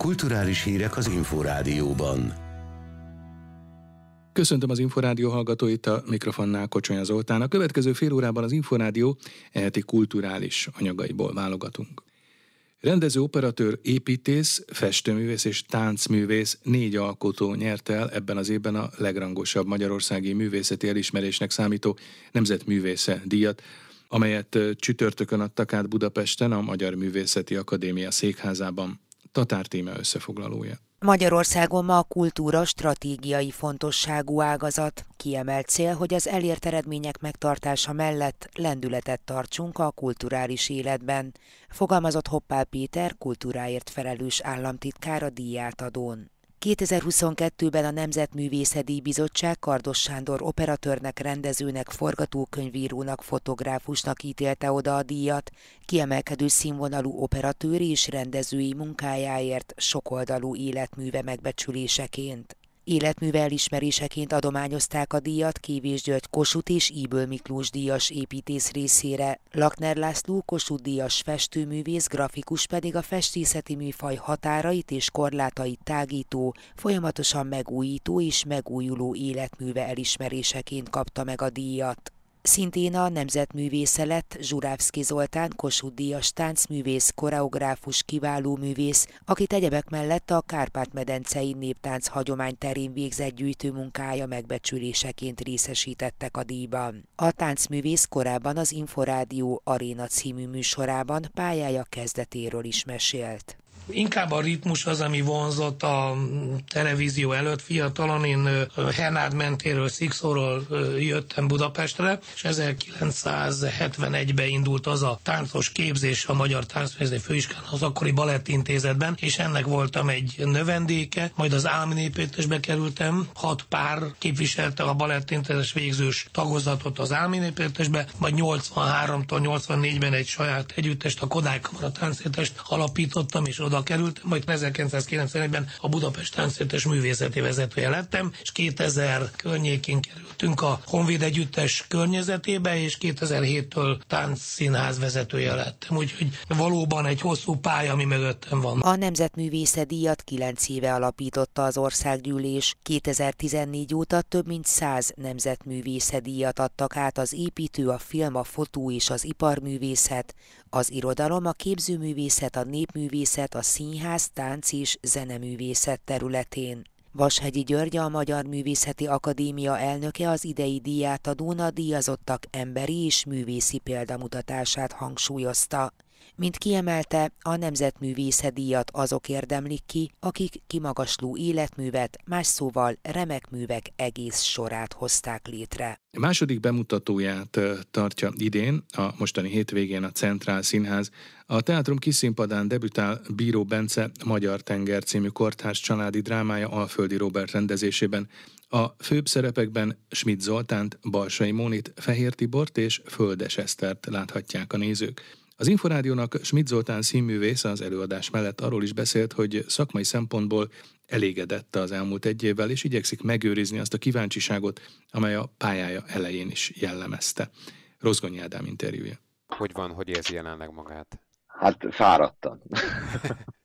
Kulturális hírek az Inforádióban. Köszöntöm az Inforádió hallgatóit, a mikrofonnál Kocsonya Zoltán. A következő fél órában az Inforádió eheti kulturális anyagaiból válogatunk. Rendező, operatőr, építész, festőművész és táncművész négy alkotó nyerte el ebben az évben a legrangosabb magyarországi művészeti elismerésnek számító Nemzetművésze díjat, amelyet csütörtökön adtak át Budapesten a Magyar Művészeti Akadémia székházában. Tatár téma összefoglalója. Magyarországon ma a kultúra stratégiai fontosságú ágazat. Kiemelt cél, hogy az elért eredmények megtartása mellett lendületet tartsunk a kulturális életben, fogalmazott Hoppál Péter, kultúráért felelős államtitkár a díjátadón. 2022-ben a Nemzetművészeti Bizottság Kardos Sándor operatőrnek, rendezőnek, forgatókönyvírónak, fotográfusnak ítélte oda a díjat, kiemelkedő színvonalú operatőri és rendezői munkájáért sokoldalú életműve megbecsüléseként. Életműve elismeréseként adományozták a díjat Kívés György Kossuth és Íből Miklós díjas építész részére. Lakner László Kossuth díjas festőművész, grafikus pedig a festészeti műfaj határait és korlátait tágító, folyamatosan megújító és megújuló életműve elismeréseként kapta meg a díjat. Szintén a nemzetművésze lett Zsurávszki Zoltán, Kossuth Díjas táncművész, koreográfus, kiváló művész, akit egyebek mellett a Kárpát-medencei néptánc hagyomány terén végzett gyűjtőmunkája megbecsüléseként részesítettek a díjban. A táncművész korábban az Inforádió Aréna című műsorában pályája kezdetéről is mesélt. Inkább a ritmus az, ami vonzott a televízió előtt. Fiatalon én Hernád mentéről, Szikszóról jöttem Budapestre, és 1971-ben indult az a táncos képzés a Magyar Táncművészeti Főiskán, az akkori Balettintézetben, és ennek voltam egy növendéke, majd az Álminépítésbe kerültem, hat pár képviselte a Balettintézetes végzős tagozatot az Álminépítésbe, majd 83-tól 84-ben egy saját együttest, a Kodály Kamara Táncértest alapítottam, és oda kerültem, majd 1991-ben a Budapest Táncértes művészeti vezetője lettem, és 2000 környékén kerültünk a Honvéd Együttes környezetébe, és 2007-től táncszínház vezetője lettem. Úgyhogy valóban egy hosszú pálya, ami mögöttem van. A Nemzetművésze díjat 9 éve alapította az országgyűlés. 2014 óta több mint 100 nemzetművésze díjat adtak át az építő, a film, a fotó és az iparművészet, az irodalom, a képzőművészet, a népművészet, a színház, tánc és zeneművészet területén. Vashegyi György, a Magyar Művészeti Akadémia elnöke az idei díjátadón a díjazottak emberi és művészi példamutatását hangsúlyozta. Mint kiemelte, a Nemzetművésze díjat azok érdemlik ki, akik kimagasló életművet, más szóval remek művek egész sorát hozták létre. A második bemutatóját tartja idén, a mostani hétvégén a Centrál Színház. A teátrum kiszínpadán debütál Bíró Bence Magyar Tenger című kortárs családi drámája Alföldi Robert rendezésében. A főbb szerepekben Schmidt Zoltánt, Balsai Mónit, Fehér Tibort és Földes Esztert láthatják a nézők. Az Inforádiónak Schmidt Zoltán színművész az előadás mellett arról is beszélt, hogy szakmai szempontból elégedett az elmúlt egy évvel, és igyekszik megőrizni azt a kíváncsiságot, amely a pályája elején is jellemezte. Rozgonyi Ádám interjúja. Hogy van, hogy érzi jelenleg magát? Hát fáradtan.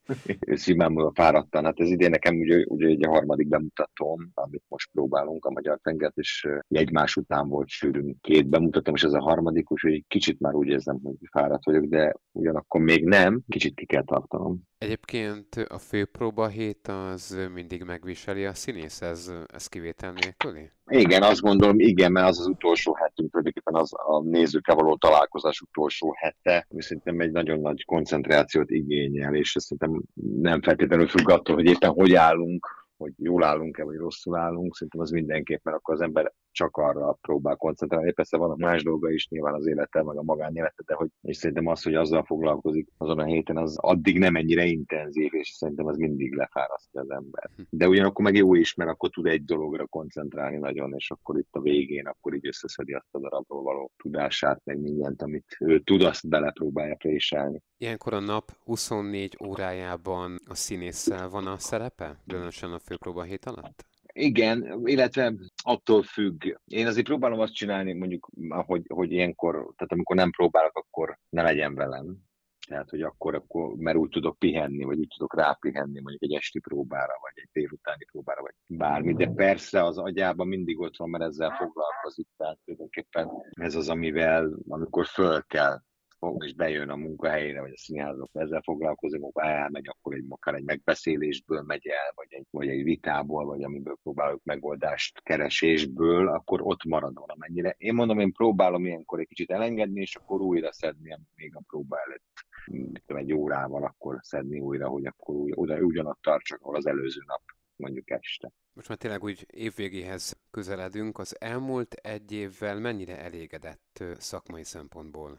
Simán fáradtan. Hát ez idén nekem ugye, ugye egy a harmadik bemutatóm, amit most próbálunk a Magyar Tengert, és egymás után volt sűrűn két bemutatom, és ez a harmadik, úgyhogy kicsit már úgy érzem, hogy fáradt vagyok, de ugyanakkor még nem, kicsit ki kell tartanom. Egyébként a főpróba hét az mindig megviseli a színész, ez, ez kivétel nélküli? Igen, azt gondolom, igen, mert az az utolsó hetünk, tulajdonképpen az a nézőkkel való találkozás utolsó hete, ami szerintem egy nagyon nagy koncentrációt igényel, és szerintem nem feltétlenül függ attól, hogy éppen hogy állunk, hogy jól állunk-e, vagy rosszul állunk, szerintem az mindenképp, mert akkor az ember csak arra próbál koncentrálni. Persze vannak más dolga is nyilván az élettel, meg a magánélete, de hogy, és szerintem az, hogy azzal foglalkozik azon a héten, az addig nem ennyire intenzív, és szerintem az mindig lefárasztja az ember. De ugyanakkor meg jó is, mert akkor tud egy dologra koncentrálni nagyon, és akkor itt a végén, akkor így összeszedi azt a darabról való tudását, meg mindent, amit ő tud, azt belepróbálja préselni. Ilyenkor a nap 24 órájában a színésszel van a szerepe, különösen a főpróba hét alatt? Igen, illetve attól függ. Én azért próbálom azt csinálni, mondjuk, hogy, hogy ilyenkor, tehát amikor nem próbálok, akkor ne legyen velem. Tehát, hogy akkor, akkor, mert úgy tudok pihenni, vagy úgy tudok rápihenni mondjuk egy esti próbára, vagy egy délutáni próbára, vagy bármi. De persze az agyában mindig ott van, mert ezzel foglalkozik. Tehát tulajdonképpen ez az, amivel, amikor föl kell és bejön a munkahelyére, vagy a színházok ezzel foglalkozik, akkor elmegy, akkor egy, akár egy megbeszélésből megy el, vagy egy, vagy egy vitából, vagy amiből próbáljuk megoldást keresésből, akkor ott marad valamennyire. Én mondom, én próbálom ilyenkor egy kicsit elengedni, és akkor újra szedni, még a próba előtt egy órával akkor szedni újra, hogy akkor új, oda ugyanott tartsak, ahol az előző nap mondjuk este. Most már tényleg úgy évvégéhez közeledünk. Az elmúlt egy évvel mennyire elégedett szakmai szempontból?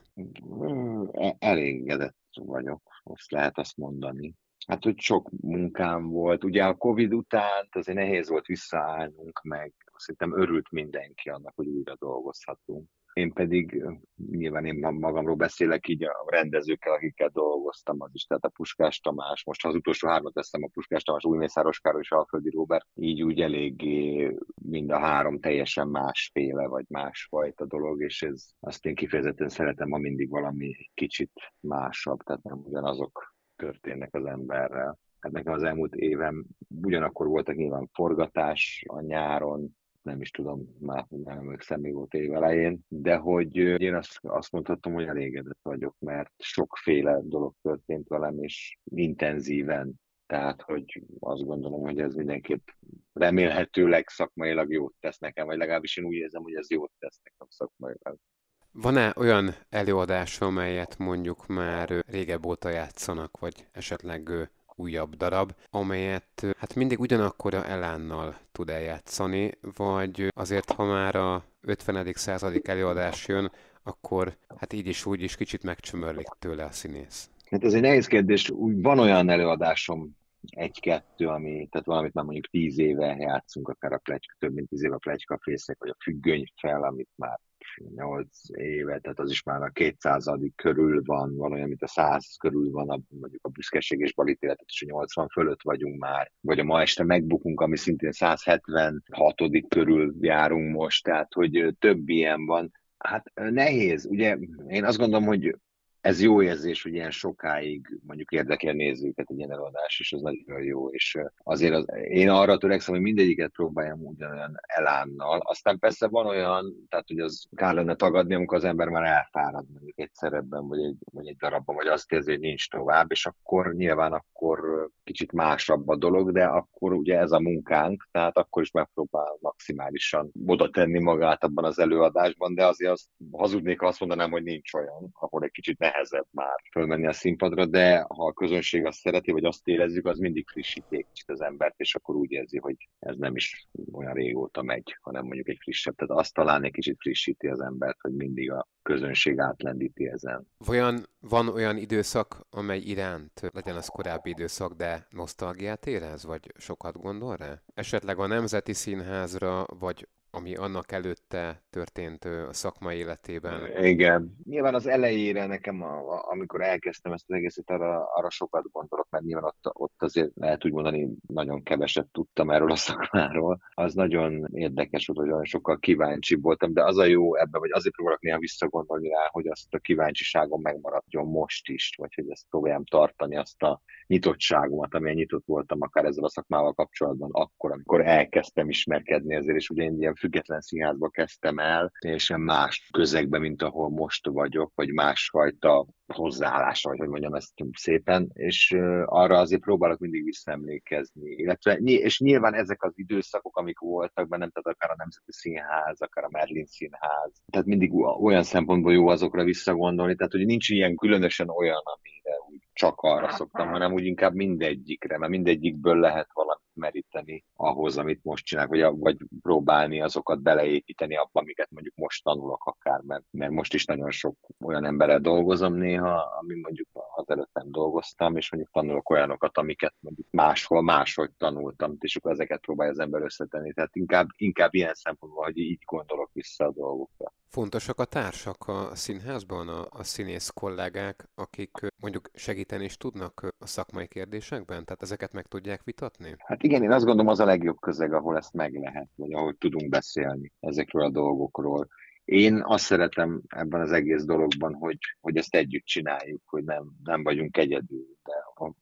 E, elégedett vagyok, azt lehet azt mondani. Hát, hogy sok munkám volt. Ugye a Covid után azért nehéz volt visszaállnunk, meg szerintem örült mindenki annak, hogy újra dolgozhatunk. Én pedig nyilván én magamról beszélek így a rendezőkkel, akikkel dolgoztam, az is, tehát a Puskás Tamás, most az utolsó hármat teszem, a Puskás Tamás, Újmészáros Károly és Alföldi Róbert, így úgy eléggé mind a három teljesen másféle vagy másfajta dolog, és ez azt én kifejezetten szeretem, ha mindig valami kicsit másabb, tehát nem ugyanazok történnek az emberrel. Hát nekem az elmúlt évem ugyanakkor voltak nyilván forgatás a nyáron, nem is tudom, már nem emlékszem, mi volt év elején, de hogy én azt, azt mondhatom, hogy elégedett vagyok, mert sokféle dolog történt velem, és intenzíven tehát, hogy azt gondolom, hogy ez mindenképp remélhetőleg szakmailag jót tesz nekem, vagy legalábbis én úgy érzem, hogy ez jót tesz nekem szakmailag. Van-e olyan előadás, amelyet mondjuk már régebb óta játszanak, vagy esetleg újabb darab, amelyet hát mindig ugyanakkora elánnal tud eljátszani, vagy azért, ha már a 50. századik előadás jön, akkor hát így is úgy is kicsit megcsömörlik tőle a színész. Hát ez egy nehéz kérdés. Úgy van olyan előadásom, egy-kettő, ami, tehát valamit már mondjuk tíz éve játszunk, akár a pletyka, több mint tíz éve a plegykafészek, vagy a függöny fel, amit már 8 éve, tehát az is már a 200 körül van, olyan, mint a 100 körül van, a, mondjuk a büszkeség és balítéletet, a 80 fölött vagyunk már, vagy a ma este megbukunk, ami szintén 176 körül járunk most, tehát hogy több ilyen van. Hát nehéz, ugye én azt gondolom, hogy ez jó érzés, hogy ilyen sokáig mondjuk érdekel nézőket egy ilyen előadás, és az nagyon jó, és azért az, én arra törekszem, hogy mindegyiket próbáljam ugyanolyan elánnal. Aztán persze van olyan, tehát hogy az kár lenne tagadni, amikor az ember már elfárad mondjuk egy szerepben, vagy egy, vagy egy darabban, vagy azt érzi, hogy nincs tovább, és akkor nyilván akkor kicsit másabb a dolog, de akkor ugye ez a munkánk, tehát akkor is megpróbál maximálisan oda tenni magát abban az előadásban, de azért azt hazudnék, ha azt mondanám, hogy nincs olyan, ahol egy kicsit nehezebb már fölmenni a színpadra, de ha a közönség azt szereti, vagy azt érezzük, az mindig frissíték az embert, és akkor úgy érzi, hogy ez nem is olyan régóta megy, hanem mondjuk egy frissebb. Tehát azt talán egy kicsit frissíti az embert, hogy mindig a közönség átlendíti ezen. Vajon van olyan időszak, amely iránt, legyen az korábbi időszak, de nosztalgiát érez, vagy sokat gondol rá? Esetleg a Nemzeti Színházra, vagy ami annak előtte történt a szakmai életében. Igen. Nyilván az elejére nekem, amikor elkezdtem ezt az egészet, arra, arra sokat gondolok, mert nyilván ott, ott azért lehet úgy mondani, nagyon keveset tudtam erről a szakmáról. Az nagyon érdekes volt, hogy olyan sokkal kíváncsi voltam, de az a jó ebben, vagy azért próbálok néha visszagondolni rá, hogy azt a kíváncsiságom megmaradjon most is, vagy hogy ezt próbáljam tartani, azt a nyitottságomat, amilyen nyitott voltam akár ezzel a szakmával kapcsolatban akkor, amikor elkezdtem ismerkedni ezért, és ugye én ilyen független színházba kezdtem el, teljesen más közegben, mint ahol most vagyok, vagy másfajta hozzáállásra, vagy hogy mondjam ezt szépen, és arra azért próbálok mindig visszaemlékezni. Illetve, és nyilván ezek az időszakok, amik voltak bennem, tehát akár a Nemzeti Színház, akár a Merlin Színház, tehát mindig olyan szempontból jó azokra visszagondolni, tehát hogy nincs ilyen különösen olyan, amire úgy csak arra szoktam, hanem úgy inkább mindegyikre, mert mindegyikből lehet valamit meríteni ahhoz, amit most csinálok, vagy, vagy próbálni azokat beleépíteni abba, amiket mondjuk most tanulok akár, mert, mert most is nagyon sok olyan emberrel dolgozom néha, ami mondjuk az előtt nem dolgoztam, és mondjuk tanulok olyanokat, amiket mondjuk máshol, máshogy tanultam, és akkor ezeket próbálja az ember összetenni. Tehát inkább, inkább ilyen szempontból, hogy így gondolok vissza a dolgokra. Fontosak a társak a színházban, a, a színész kollégák, akik mondjuk segíteni is tudnak a szakmai kérdésekben? Tehát ezeket meg tudják vitatni? Hát igen, én azt gondolom az a legjobb közeg, ahol ezt meg lehet, vagy ahol tudunk beszélni ezekről a dolgokról Én azt szeretem ebben az egész dologban, hogy, hogy ezt együtt csináljuk, hogy nem, nem vagyunk egyedül, de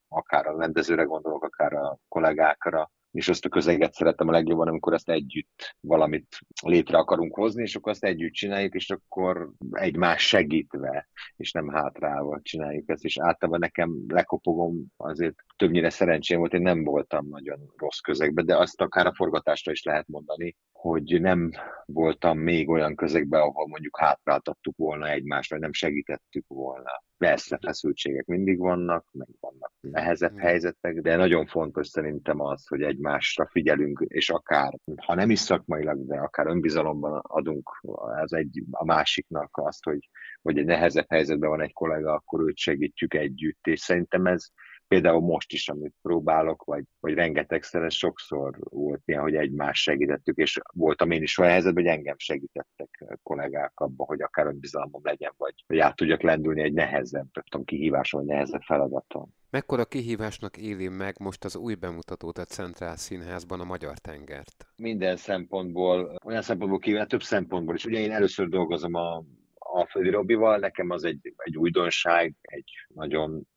akár a rendezőre gondolok, akár a kollégákra, és azt a közeget szeretem a legjobban, amikor ezt együtt valamit létre akarunk hozni, és akkor azt együtt csináljuk, és akkor egymás segítve, és nem hátrálva csináljuk ezt, és általában nekem lekopogom, azért többnyire szerencsém volt, én nem voltam nagyon rossz közegben, de azt akár a forgatásra is lehet mondani, hogy nem voltam még olyan közegben, ahol mondjuk hátráltattuk volna egymást, vagy nem segítettük volna. Persze feszültségek mindig vannak, meg vannak nehezebb helyzetek, de nagyon fontos szerintem az, hogy egymásra figyelünk, és akár, ha nem is szakmailag, de akár önbizalomban adunk az egy, a másiknak azt, hogy, hogy egy nehezebb helyzetben van egy kollega, akkor őt segítjük együtt, és szerintem ez például most is, amit próbálok, vagy, vagy rengetegszer, ez sokszor volt ilyen, hogy egymást segítettük, és voltam én is olyan helyzetben, hogy engem segítettek kollégák abba, hogy akár önbizalmam legyen, vagy hogy át tudjak lendülni egy nehezebb, tudom, kihíváson, vagy nehezebb feladaton. Mekkora kihívásnak éli meg most az új bemutatót a Centrál Színházban a Magyar Tengert? Minden szempontból, olyan szempontból kívül, több szempontból is. Ugye én először dolgozom a Alföldi Robival, nekem az egy, egy újdonság, egy nagyon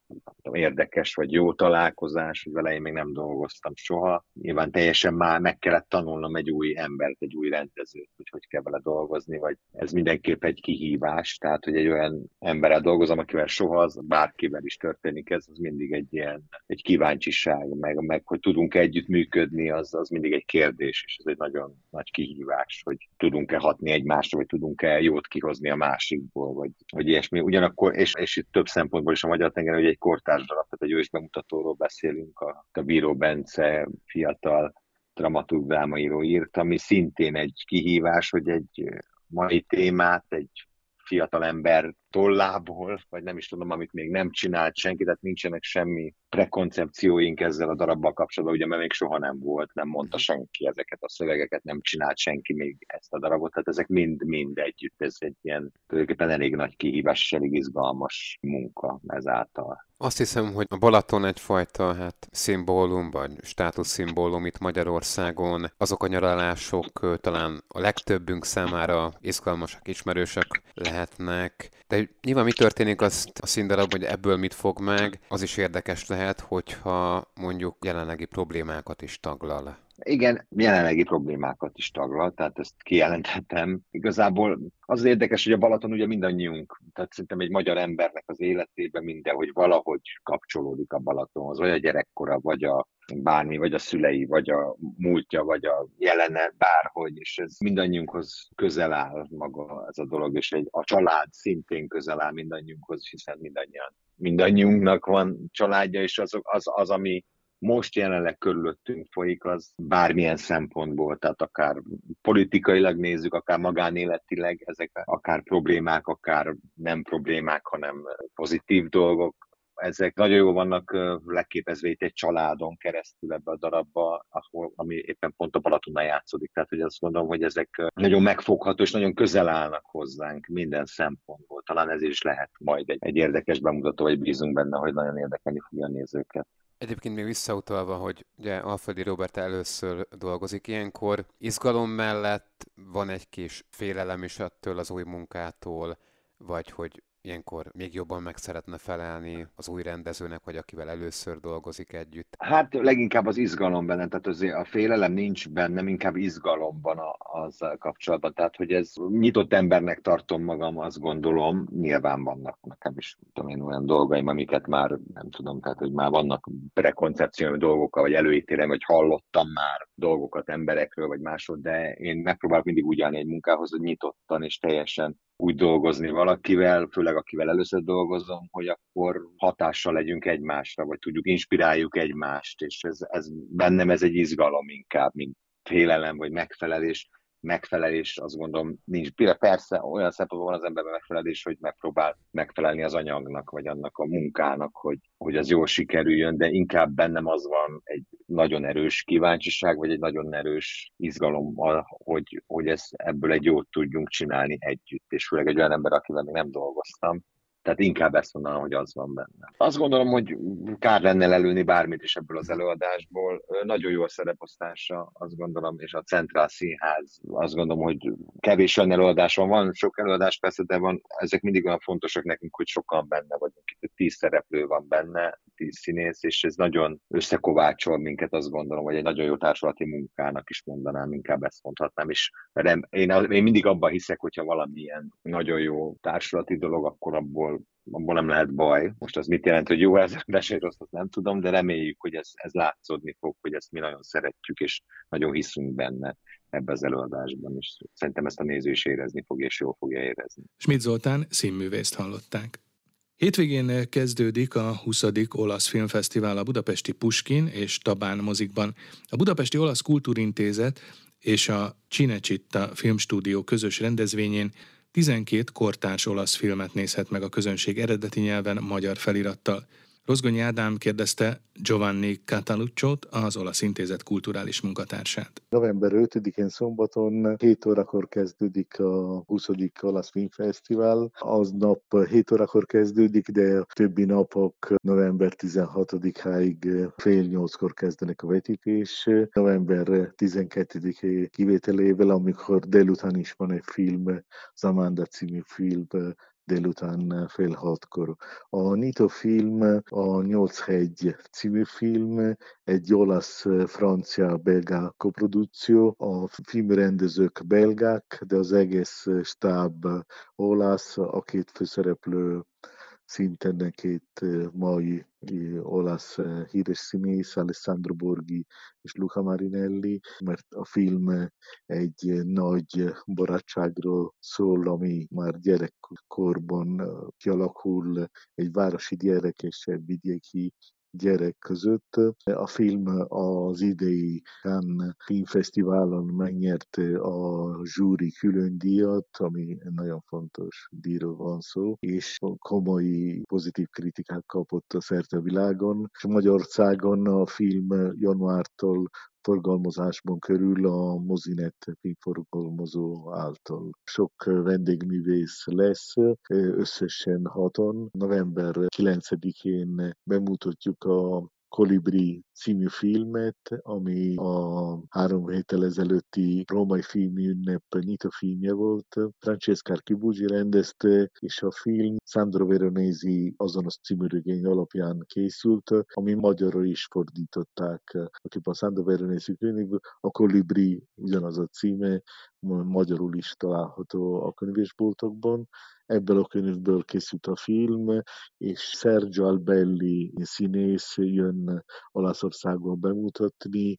érdekes vagy jó találkozás, hogy vele én még nem dolgoztam soha. Nyilván teljesen már meg kellett tanulnom egy új embert, egy új rendezőt, hogy hogy kell vele dolgozni, vagy ez mindenképp egy kihívás, tehát hogy egy olyan emberrel dolgozom, akivel soha az bárkivel is történik ez, az mindig egy ilyen egy kíváncsiság, meg, meg hogy tudunk együtt működni, az, az mindig egy kérdés, és ez egy nagyon nagy kihívás, hogy tudunk-e hatni egymásra, vagy tudunk-e jót kihozni a másikból, vagy, vagy ilyesmi. Ugyanakkor, és, és itt több szempontból is a Magyar Tenger, hogy egy egy kortárs darab, tehát egy ős bemutatóról beszélünk, a, a Bíró Bence fiatal dramaturg drámaíró írt, ami szintén egy kihívás, hogy egy mai témát egy fiatal ember tollából, vagy nem is tudom, amit még nem csinált senki, tehát nincsenek semmi prekoncepcióink ezzel a darabbal kapcsolatban, ugye mert még soha nem volt, nem mondta mhm. senki ezeket a szövegeket, nem csinált senki még ezt a darabot, tehát ezek mind-mind együtt, ez egy ilyen tulajdonképpen elég nagy kihívás és elég izgalmas munka ezáltal. Azt hiszem, hogy a Balaton egyfajta hát, szimbólum, vagy státuszszimbólum itt Magyarországon. Azok a nyaralások talán a legtöbbünk számára izgalmasak, ismerősek lehetnek, de nyilván mi történik az a színdarab, hogy ebből mit fog meg, az is érdekes lehet, hogyha mondjuk jelenlegi problémákat is taglal. Igen, jelenlegi problémákat is taglal, tehát ezt kijelentettem. Igazából az, érdekes, hogy a Balaton ugye mindannyiunk, tehát szerintem egy magyar embernek az életében mindenhogy valahogy kapcsolódik a Balatonhoz, vagy a gyerekkora, vagy a bármi, vagy a szülei, vagy a múltja, vagy a jelene, bárhogy, és ez mindannyiunkhoz közel áll maga ez a dolog, és egy, a család szintén közel áll mindannyiunkhoz, hiszen mindannyian, mindannyiunknak van családja, és az, az, az ami most jelenleg körülöttünk folyik, az bármilyen szempontból, tehát akár politikailag nézzük, akár magánéletileg, ezek akár problémák, akár nem problémák, hanem pozitív dolgok, ezek nagyon jól vannak leképezve itt egy családon keresztül ebbe a darabba, ahol, ami éppen pont a Balatonnál játszódik. Tehát, hogy azt gondolom, hogy ezek nagyon megfogható és nagyon közel állnak hozzánk minden szempontból. Talán ez is lehet majd egy, egy érdekes bemutató, vagy bízunk benne, hogy nagyon érdekelni fogja a nézőket. Egyébként még visszautalva, hogy ugye Alföldi Robert először dolgozik ilyenkor, izgalom mellett van egy kis félelem is attól az új munkától, vagy hogy ilyenkor még jobban meg szeretne felelni az új rendezőnek, vagy akivel először dolgozik együtt? Hát leginkább az izgalom benne, tehát azért a félelem nincs bennem, inkább izgalomban az kapcsolatban. Tehát, hogy ez nyitott embernek tartom magam, azt gondolom, nyilván vannak nekem is tudom én, olyan dolgaim, amiket már nem tudom, tehát hogy már vannak prekoncepció dolgokkal, vagy előítélem, vagy hallottam már dolgokat emberekről, vagy másról, de én megpróbálok mindig úgy állni egy munkához, hogy nyitottan és teljesen úgy dolgozni valakivel, főleg akivel először dolgozom, hogy akkor hatással legyünk egymásra, vagy tudjuk, inspiráljuk egymást, és ez, ez bennem ez egy izgalom inkább, mint félelem, vagy megfelelés megfelelés, azt gondolom, nincs. Persze olyan szempontból van az emberben megfelelés, hogy megpróbál megfelelni az anyagnak, vagy annak a munkának, hogy, hogy az jól sikerüljön, de inkább bennem az van egy nagyon erős kíváncsiság, vagy egy nagyon erős izgalom, hogy, hogy ez, ebből egy jót tudjunk csinálni együtt, és főleg egy olyan ember, akivel még nem dolgoztam, Tehát inkább ezt mondanám, hogy az van benne. Azt gondolom, hogy kár lenne lelőni bármit is ebből az előadásból. Nagyon jó a szereposztása, azt gondolom, és a Centrál Színház, azt gondolom, hogy kevés olyan előadás van, van sok előadás persze, de van, ezek mindig olyan fontosak nekünk, hogy sokan benne vagyunk. Itt tíz szereplő van benne, tíz színész, és ez nagyon összekovácsol minket, azt gondolom, hogy egy nagyon jó társulati munkának is mondanám, inkább ezt mondhatnám, és én, én mindig abban hiszek, hogyha valamilyen nagyon jó társulati dolog, akkor abból abból nem lehet baj. Most az mit jelent, hogy jó ez rossz, azt nem tudom, de reméljük, hogy ez, ez látszódni fog, hogy ezt mi nagyon szeretjük, és nagyon hiszünk benne ebbe az előadásban, és szerintem ezt a néző is érezni fog, és jól fogja érezni. Schmidt Zoltán színművészt hallották. Hétvégén kezdődik a 20. olasz filmfesztivál a budapesti Puskin és Tabán mozikban. A Budapesti Olasz Kultúrintézet és a Cinecitta Filmstúdió közös rendezvényén 12 kortárs olasz filmet nézhet meg a közönség eredeti nyelven magyar felirattal. Rozgonyi Ádám kérdezte Giovanni cataluccio az Olasz Intézet kulturális munkatársát. November 5-én szombaton 7 órakor kezdődik a 20. Olasz Filmfesztivál. Aznap 7 órakor kezdődik, de többi napok november 16-áig fél nyolckor kezdenek a vetítés. November 12 kivételével, amikor délután is van egy film, Zamanda című film, délután fél hatkor. A Nito film a Nyolc hegy című film, egy olasz-francia-belga koprodukció. A filmrendezők belgák, de az egész stáb olasz, a két főszereplő szinte két mai olasz híres színész, Alessandro Borghi és Luca Marinelli, mert a film egy nagy barátságról szól, ami már gyerekkorban kialakul egy városi gyerek és egy vidéki gyerek között. A film az idei Cannes Filmfesztiválon megnyerte a zsúri külön díjat, ami nagyon fontos díjról van szó, és komoly pozitív kritikát kapott a szerte világon. És Magyarországon a film januártól forgalmazásban körül a Mozinet filmforgalmazó által. Sok vendégművész lesz, összesen haton. November 9-én bemutatjuk a Kolibri című filmet, ami a három héttel ezelőtti római filmi ünnep nyitó filmje volt. Francesca Archibugi rendezte, és a film Sandro Veronesi azonos című regény alapján készült, ami magyarra is fordították. Aki a Sandro Veronesi könyvből, a Kolibri ugyanaz a címe, magyarul is található a könyvésboltokban. Ebből a könyvből készült a film, és Sergio Albelli színész jön Olaszországba bemutatni,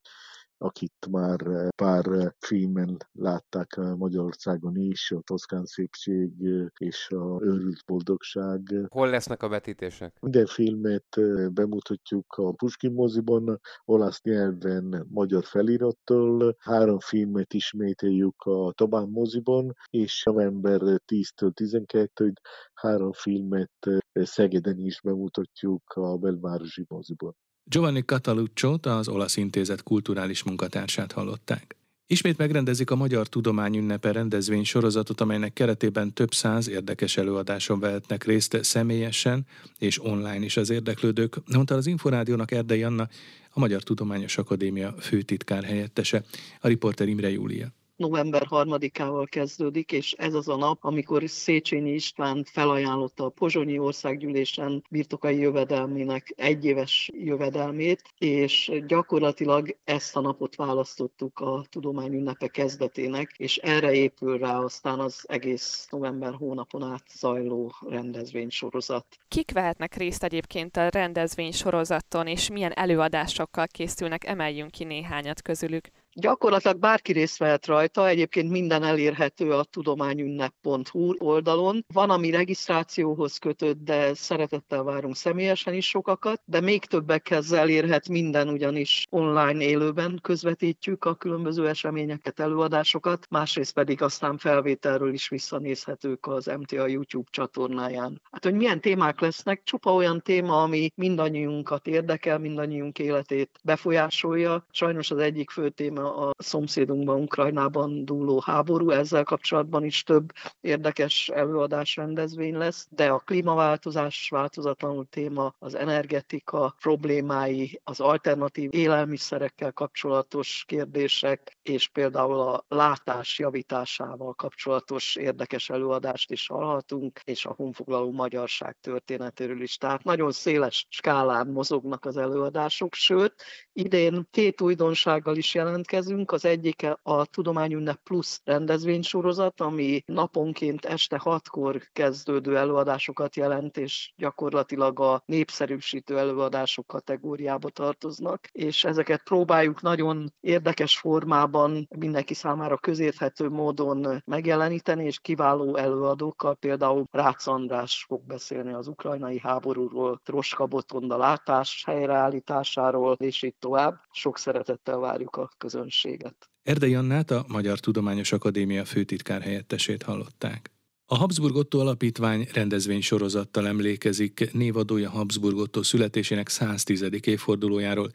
akit már eh, pár eh, filmen látták eh, Magyarországon is, a Toszkán szépség és a Őrült boldogság. Hol lesznek a vetítések? Minden filmet bemutatjuk a Puskin moziban, olasz nyelven, magyar felirattal. Három filmet ismételjük a Tabán moziban, és november 10-től 12-ig három filmet Szegeden is bemutatjuk a belvárosi moziban. Giovanni cataluccio az Olasz Intézet kulturális munkatársát hallották. Ismét megrendezik a Magyar Tudományünnepe rendezvény sorozatot, amelynek keretében több száz érdekes előadáson vehetnek részt személyesen és online is az érdeklődők, mondta az Inforádiónak Erdei Anna, a Magyar Tudományos Akadémia főtitkár helyettese, a riporter Imre Júlia november 3-ával kezdődik, és ez az a nap, amikor Széchenyi István felajánlotta a Pozsonyi Országgyűlésen birtokai jövedelmének egyéves jövedelmét, és gyakorlatilag ezt a napot választottuk a tudományünnepe kezdetének, és erre épül rá aztán az egész november hónapon át zajló rendezvénysorozat. Kik vehetnek részt egyébként a rendezvénysorozaton, és milyen előadásokkal készülnek, emeljünk ki néhányat közülük? Gyakorlatilag bárki részt vehet rajta, egyébként minden elérhető a tudományünnep.hu oldalon. Van, ami regisztrációhoz kötött, de szeretettel várunk személyesen is sokakat, de még többekhez elérhet minden, ugyanis online élőben közvetítjük a különböző eseményeket, előadásokat, másrészt pedig aztán felvételről is visszanézhetők az MTA YouTube csatornáján. Hát, hogy milyen témák lesznek, csupa olyan téma, ami mindannyiunkat érdekel, mindannyiunk életét befolyásolja. Sajnos az egyik fő téma a szomszédunkban, Ukrajnában dúló háború. Ezzel kapcsolatban is több érdekes előadás rendezvény lesz, de a klímaváltozás változatlanul téma, az energetika problémái, az alternatív élelmiszerekkel kapcsolatos kérdések, és például a látás javításával kapcsolatos érdekes előadást is hallhatunk, és a honfoglaló magyarság történetéről is. Tehát nagyon széles skálán mozognak az előadások, sőt, idén két újdonsággal is jelentkezünk. Az egyik a Tudományünnep Plus rendezvénysorozat, ami naponként este hatkor kezdődő előadásokat jelent, és gyakorlatilag a népszerűsítő előadások kategóriába tartoznak, és ezeket próbáljuk nagyon érdekes formában mindenki számára közérthető módon megjeleníteni, és kiváló előadókkal, például Rácz András fog beszélni az ukrajnai háborúról, Troska Botonda látás helyreállításáról, és így tovább. Sok szeretettel várjuk a közönséget. Erdei Annát, a Magyar Tudományos Akadémia főtitkár helyettesét hallották. A Habsburg Otto Alapítvány rendezvény sorozattal emlékezik névadója Habsburg Otto születésének 110. évfordulójáról,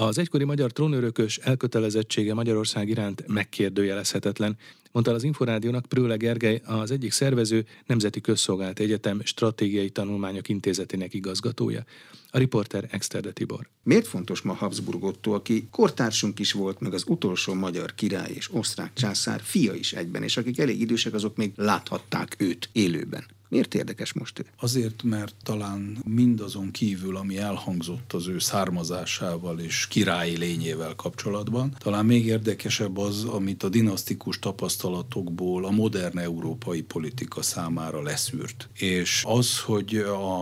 az egykori magyar trónörökös elkötelezettsége Magyarország iránt megkérdőjelezhetetlen, mondta az Inforádiónak Prőle Gergely, az egyik szervező Nemzeti Közszolgált Egyetem Stratégiai Tanulmányok Intézetének igazgatója. A riporter Exterde Tibor. Miért fontos ma Habsburg Otto, aki kortársunk is volt, meg az utolsó magyar király és osztrák császár fia is egyben, és akik elég idősek, azok még láthatták őt élőben. Miért érdekes most ő? Azért, mert talán mindazon kívül, ami elhangzott az ő származásával és királyi lényével kapcsolatban, talán még érdekesebb az, amit a dinasztikus tapasztalatokból a modern európai politika számára leszűrt. És az, hogy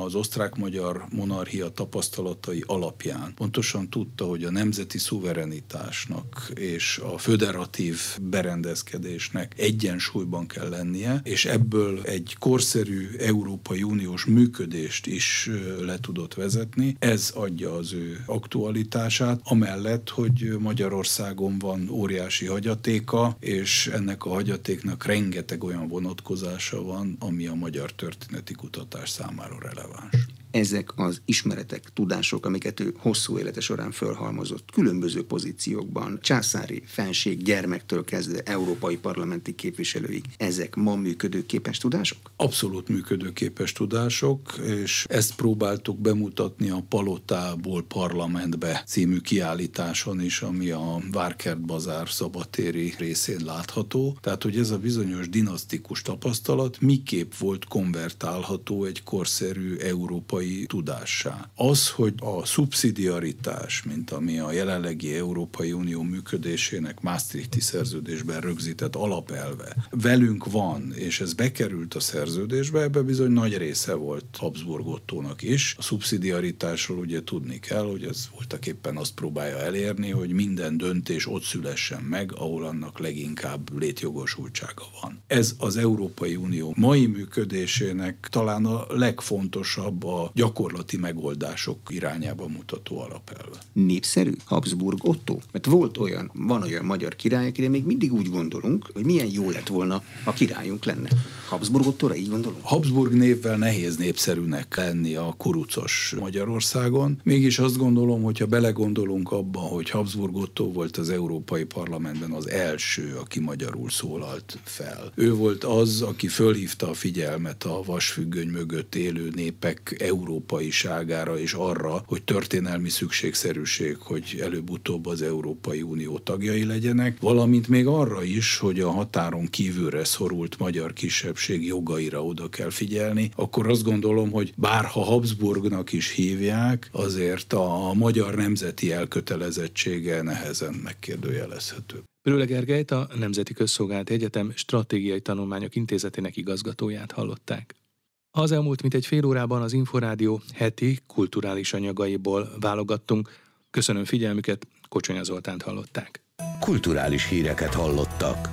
az osztrák-magyar monarchia tapasztalatai alapján pontosan tudta, hogy a nemzeti szuverenitásnak és a föderatív berendezkedésnek egyensúlyban kell lennie, és ebből egy korszerű Európai Uniós működést is le tudott vezetni. Ez adja az ő aktualitását, amellett, hogy Magyarországon van óriási hagyatéka, és ennek a hagyatéknak rengeteg olyan vonatkozása van, ami a magyar történeti kutatás számára releváns ezek az ismeretek, tudások, amiket ő hosszú élete során fölhalmozott különböző pozíciókban, császári fenség gyermektől kezdve európai parlamenti képviselőig, ezek ma működőképes tudások? Abszolút működőképes tudások, és ezt próbáltuk bemutatni a Palotából parlamentbe című kiállításon is, ami a Várkert Bazár szabatéri részén látható. Tehát, hogy ez a bizonyos dinasztikus tapasztalat miképp volt konvertálható egy korszerű európai európai tudássá. Az, hogy a szubszidiaritás, mint ami a jelenlegi Európai Unió működésének Maastrichti szerződésben rögzített alapelve, velünk van, és ez bekerült a szerződésbe, ebbe bizony nagy része volt Habsburg Ottónak is. A szubszidiaritásról ugye tudni kell, hogy ez voltak éppen azt próbálja elérni, hogy minden döntés ott szülessen meg, ahol annak leginkább létjogosultsága van. Ez az Európai Unió mai működésének talán a legfontosabb a gyakorlati megoldások irányába mutató alapelve. Népszerű Habsburg Otto? Mert volt olyan, van olyan magyar király, akire még mindig úgy gondolunk, hogy milyen jó lett volna, a királyunk lenne. Habsburg Ottóra így gondolunk? Habsburg névvel nehéz népszerűnek lenni a kurucos Magyarországon. Mégis azt gondolom, hogyha belegondolunk abba, hogy Habsburg Otto volt az Európai Parlamentben az első, aki magyarul szólalt fel. Ő volt az, aki fölhívta a figyelmet a vasfüggöny mögött élő népek európaiságára és arra, hogy történelmi szükségszerűség, hogy előbb-utóbb az Európai Unió tagjai legyenek, valamint még arra is, hogy a határon kívülre szorult magyar kisebbség jogaira oda kell figyelni, akkor azt gondolom, hogy bárha Habsburgnak is hívják, azért a magyar nemzeti elkötelezettsége nehezen megkérdőjelezhető. Brüle Gergelyt a Nemzeti Közszolgált Egyetem Stratégiai Tanulmányok Intézetének igazgatóját hallották. Az elmúlt mint egy fél órában az Inforádió heti kulturális anyagaiból válogattunk. Köszönöm figyelmüket, Kocsonya Zoltánt hallották. Kulturális híreket hallottak.